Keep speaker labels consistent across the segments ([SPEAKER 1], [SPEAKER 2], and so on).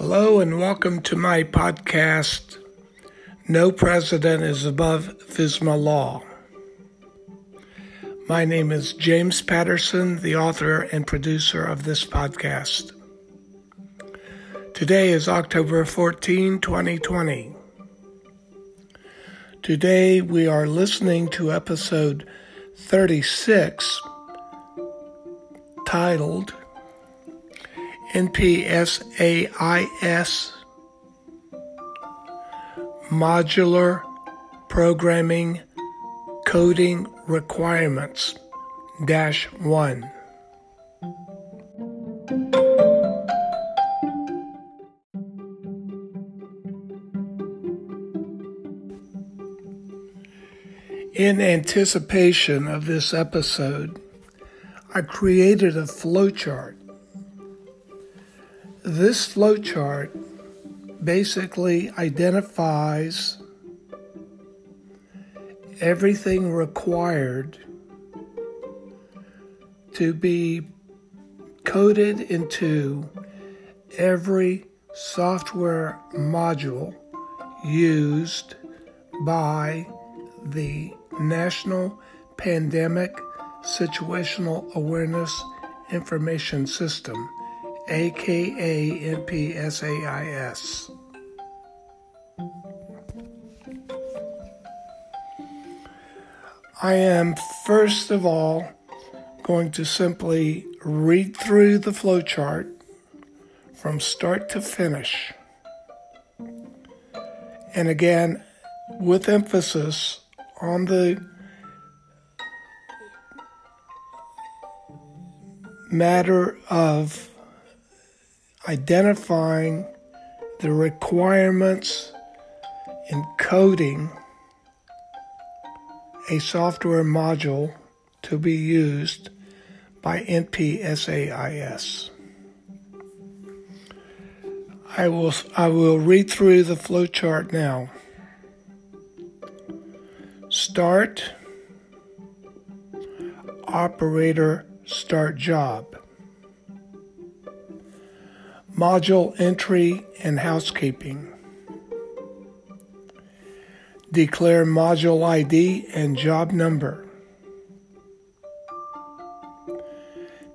[SPEAKER 1] Hello and welcome to my podcast, No President is Above FISMA Law. My name is James Patterson, the author and producer of this podcast. Today is October 14, 2020. Today we are listening to episode 36 titled NPSAIS Modular Programming Coding Requirements Dash 1. In anticipation of this episode, I created a flowchart this flowchart basically identifies everything required to be coded into every software module used by the National Pandemic Situational Awareness Information System aka NPSAIS. I am first of all going to simply read through the flowchart from start to finish. And again, with emphasis on the matter of identifying the requirements in coding a software module to be used by NPSAIS. I will, I will read through the flowchart now. Start, operator, start job module entry and housekeeping. Declare module ID and job number.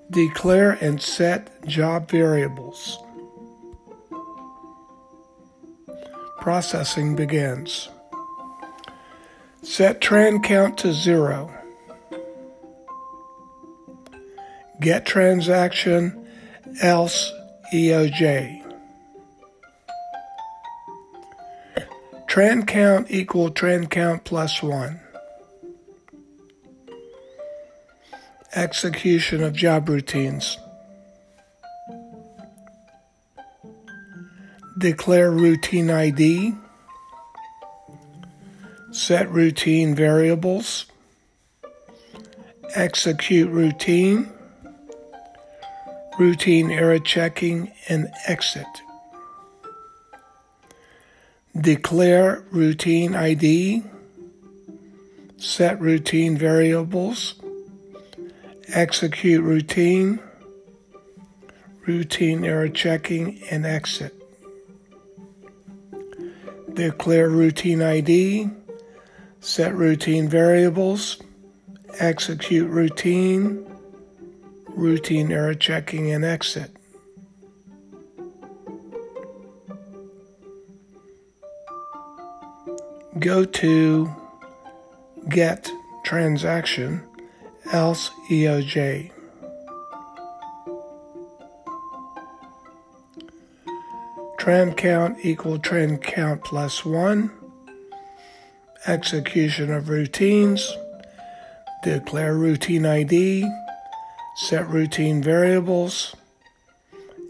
[SPEAKER 1] Declare and set job variables. Processing begins. Set tran count to zero. Get transaction else EOJ. Trend count equal tran count plus one. Execution of job routines. Declare routine ID. Set routine variables. Execute routine routine error checking, and exit. Declare routine ID, set routine variables, execute routine, routine error checking, and exit. Declare routine ID, set routine variables, execute routine, routine error checking and exit. Go to get transaction else EOJ. Tran count equal tran count plus one. Execution of routines. Declare routine ID set routine variables,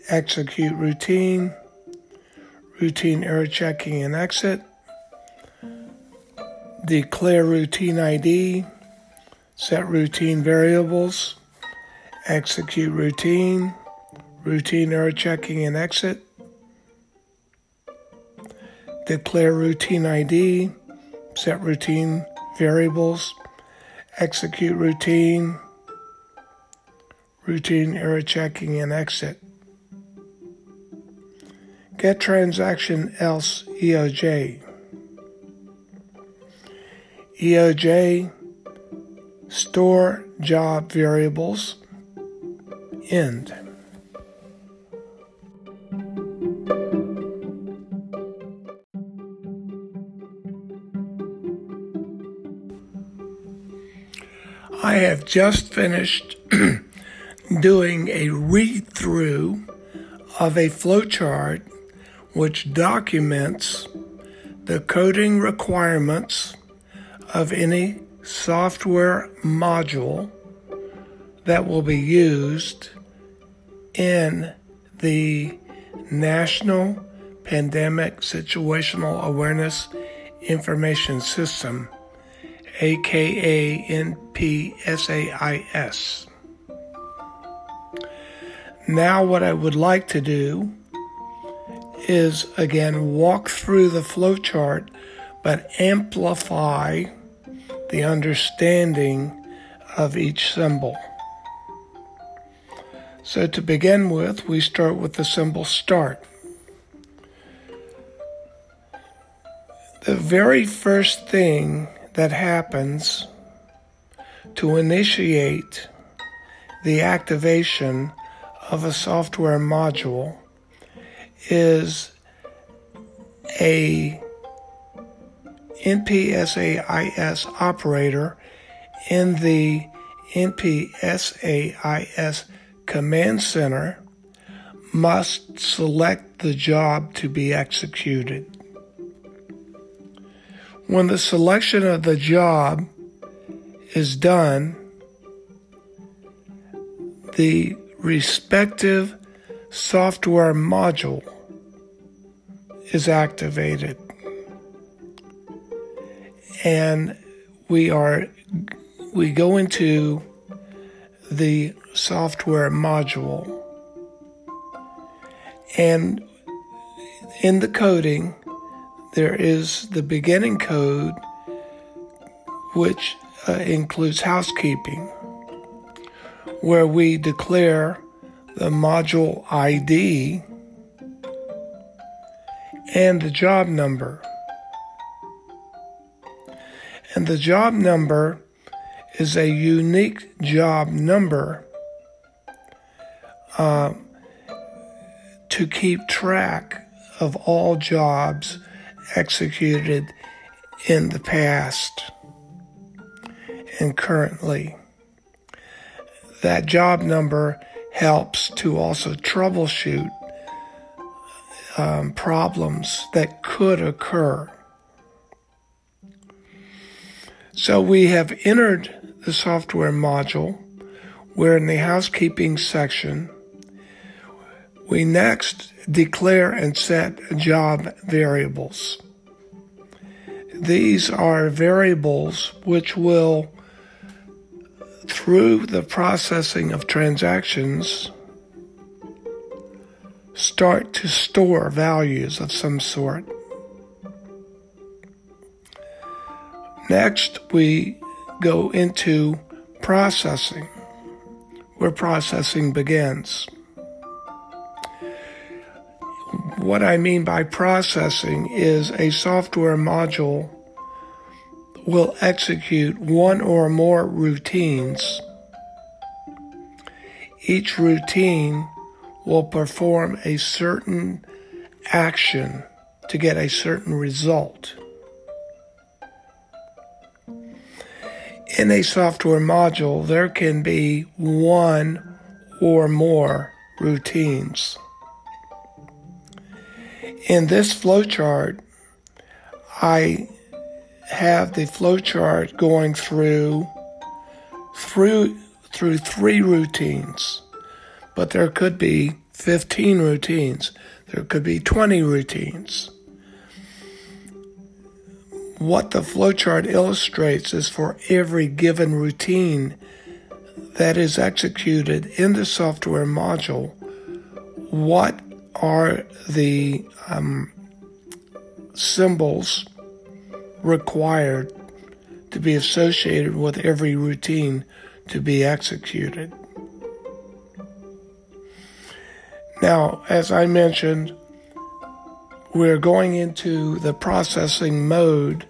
[SPEAKER 1] execute routine, routine error checking and exit, declare routine ID, set routine variables, execute routine, routine error checking and exit, declare routine ID, set routine variables, execute routine, routine error checking and exit. get transaction else EOJ. EOJ store job variables end. I have just finished doing a read through of a flowchart which documents the coding requirements of any software module that will be used in the National Pandemic Situational Awareness Information System, aka NPSAIS. Now, what I would like to do is again walk through the flowchart but amplify the understanding of each symbol. So, to begin with, we start with the symbol start. The very first thing that happens to initiate the activation of a software module is a NPSAIS operator in the NPSAIS command center must select the job to be executed. When the selection of the job is done, the respective software module is activated. And we are we go into the software module and in the coding there is the beginning code which uh, includes housekeeping where we declare the module ID and the job number. And the job number is a unique job number uh, to keep track of all jobs executed in the past and currently that job number helps to also troubleshoot um, problems that could occur. So we have entered the software module. We're in the housekeeping section. We next declare and set job variables. These are variables which will through the processing of transactions, start to store values of some sort. Next, we go into processing, where processing begins. What I mean by processing is a software module will execute one or more routines. Each routine will perform a certain action to get a certain result. In a software module, there can be one or more routines. In this flowchart, I have the flowchart going through through through three routines, but there could be 15 routines. There could be 20 routines. What the flowchart illustrates is for every given routine that is executed in the software module, what are the um, symbols required to be associated with every routine to be executed. Now, as I mentioned, we're going into the processing mode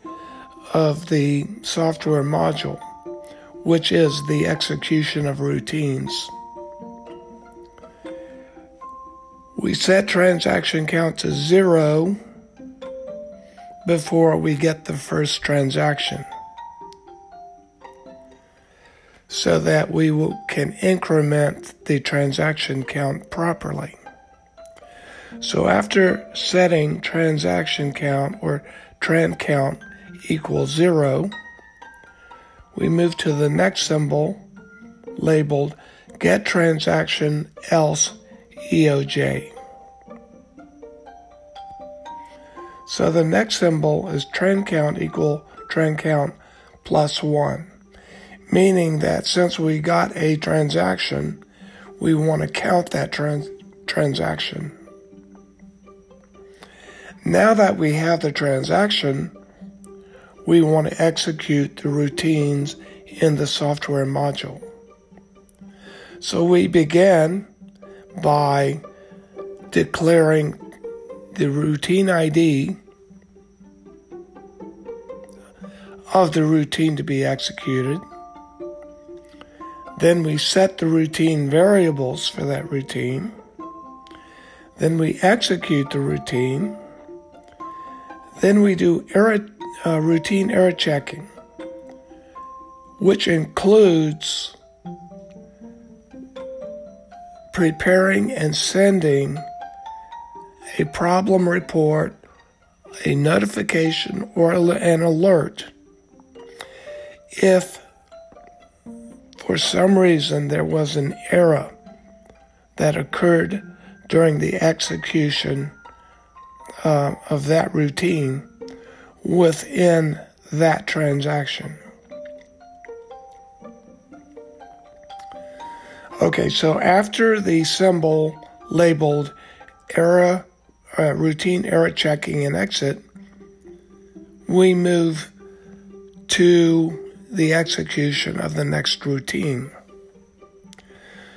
[SPEAKER 1] of the software module, which is the execution of routines. We set transaction count to zero before we get the first transaction so that we will, can increment the transaction count properly. So after setting transaction count or tran count equals zero, we move to the next symbol labeled get transaction else EOJ. So the next symbol is tran count equal tran count plus one, meaning that since we got a transaction, we want to count that trans- transaction. Now that we have the transaction, we want to execute the routines in the software module. So we begin by declaring the routine ID of the routine to be executed. Then we set the routine variables for that routine. Then we execute the routine. Then we do error, uh, routine error checking, which includes preparing and sending a problem report, a notification, or an alert if for some reason there was an error that occurred during the execution uh, of that routine within that transaction. Okay, so after the symbol labeled error, uh, routine error checking and exit, we move to the execution of the next routine.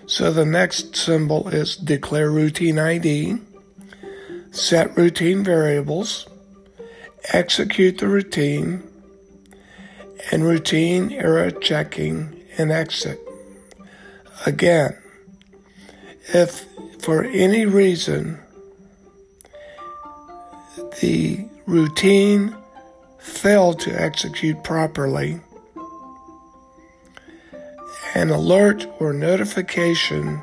[SPEAKER 1] So the next symbol is declare routine ID set routine variables, execute the routine, and routine error checking and exit. Again, if for any reason the routine failed to execute properly, an alert or notification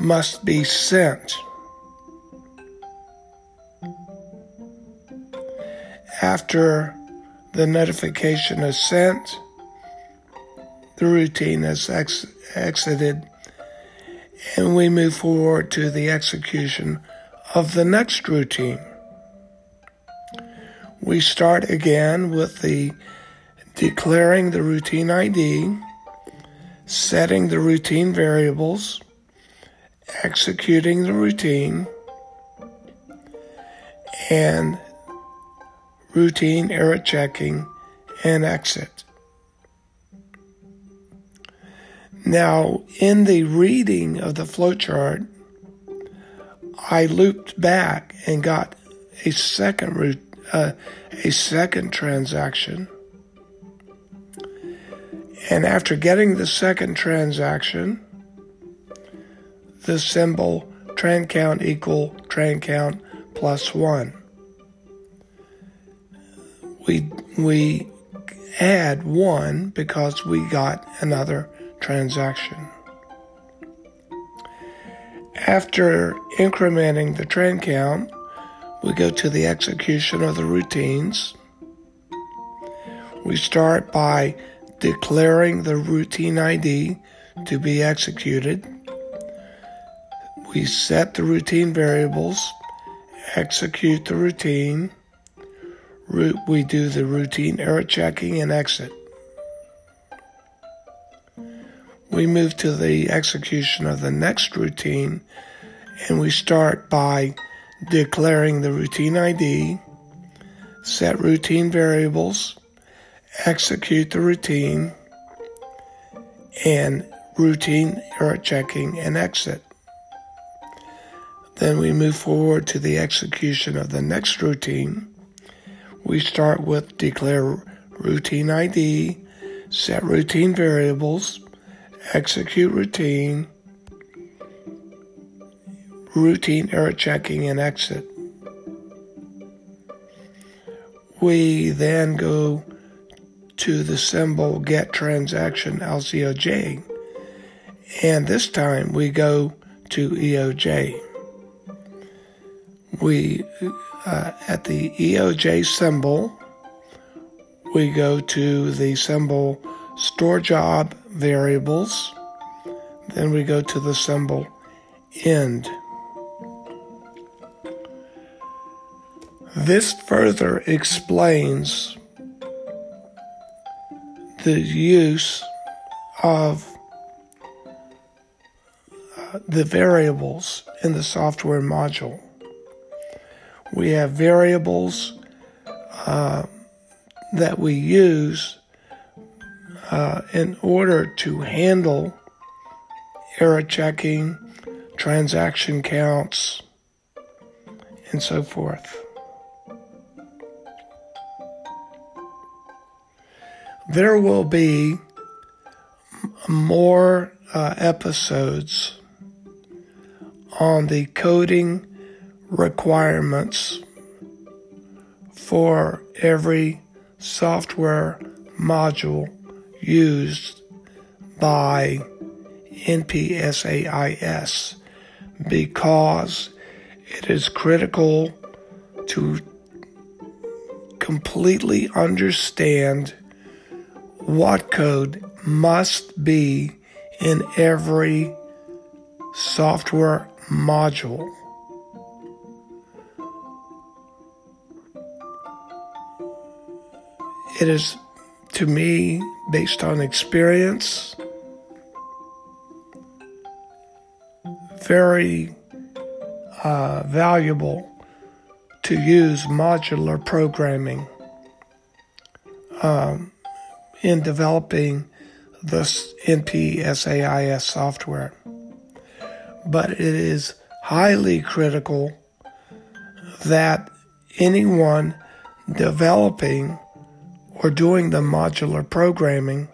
[SPEAKER 1] must be sent. After the notification is sent, the routine is ex- exited, and we move forward to the execution of the next routine. We start again with the declaring the routine ID, setting the routine variables, executing the routine and routine error checking and exit. Now, in the reading of the flowchart, I looped back and got a second uh, a second transaction. And after getting the second transaction, the symbol tran count equal tran count plus one. We, we add one because we got another transaction. After incrementing the tran count, we go to the execution of the routines. We start by declaring the routine ID to be executed we set the routine variables, execute the routine, we do the routine error checking and exit. We move to the execution of the next routine and we start by declaring the routine ID, set routine variables, execute the routine, and routine error checking and exit. Then we move forward to the execution of the next routine. We start with declare routine ID, set routine variables, execute routine, routine error checking, and exit. We then go to the symbol get transaction else EOJ, and this time we go to EOJ. We, uh, at the EOJ symbol, we go to the symbol store job variables, then we go to the symbol end. This further explains the use of uh, the variables in the software module. We have variables uh, that we use uh, in order to handle error checking, transaction counts, and so forth. There will be more uh, episodes on the coding requirements for every software module used by NPSAIS because it is critical to completely understand what code must be in every software module. It is, to me, based on experience, very uh, valuable to use modular programming. Um, in developing this NPSAIS software. But it is highly critical that anyone developing or doing the modular programming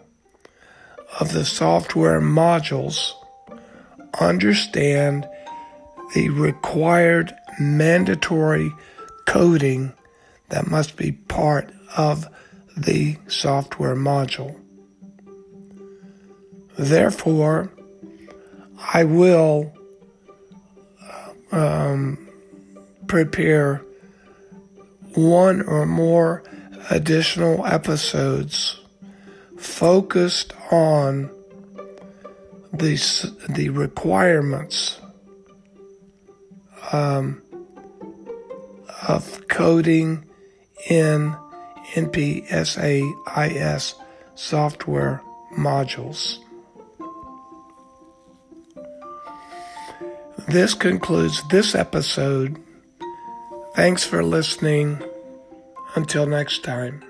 [SPEAKER 1] of the software modules understand the required mandatory coding that must be part of the software module. Therefore, I will um, prepare one or more additional episodes focused on the, the requirements um, of coding in NPSAIS software modules. This concludes this episode. Thanks for listening. Until next time.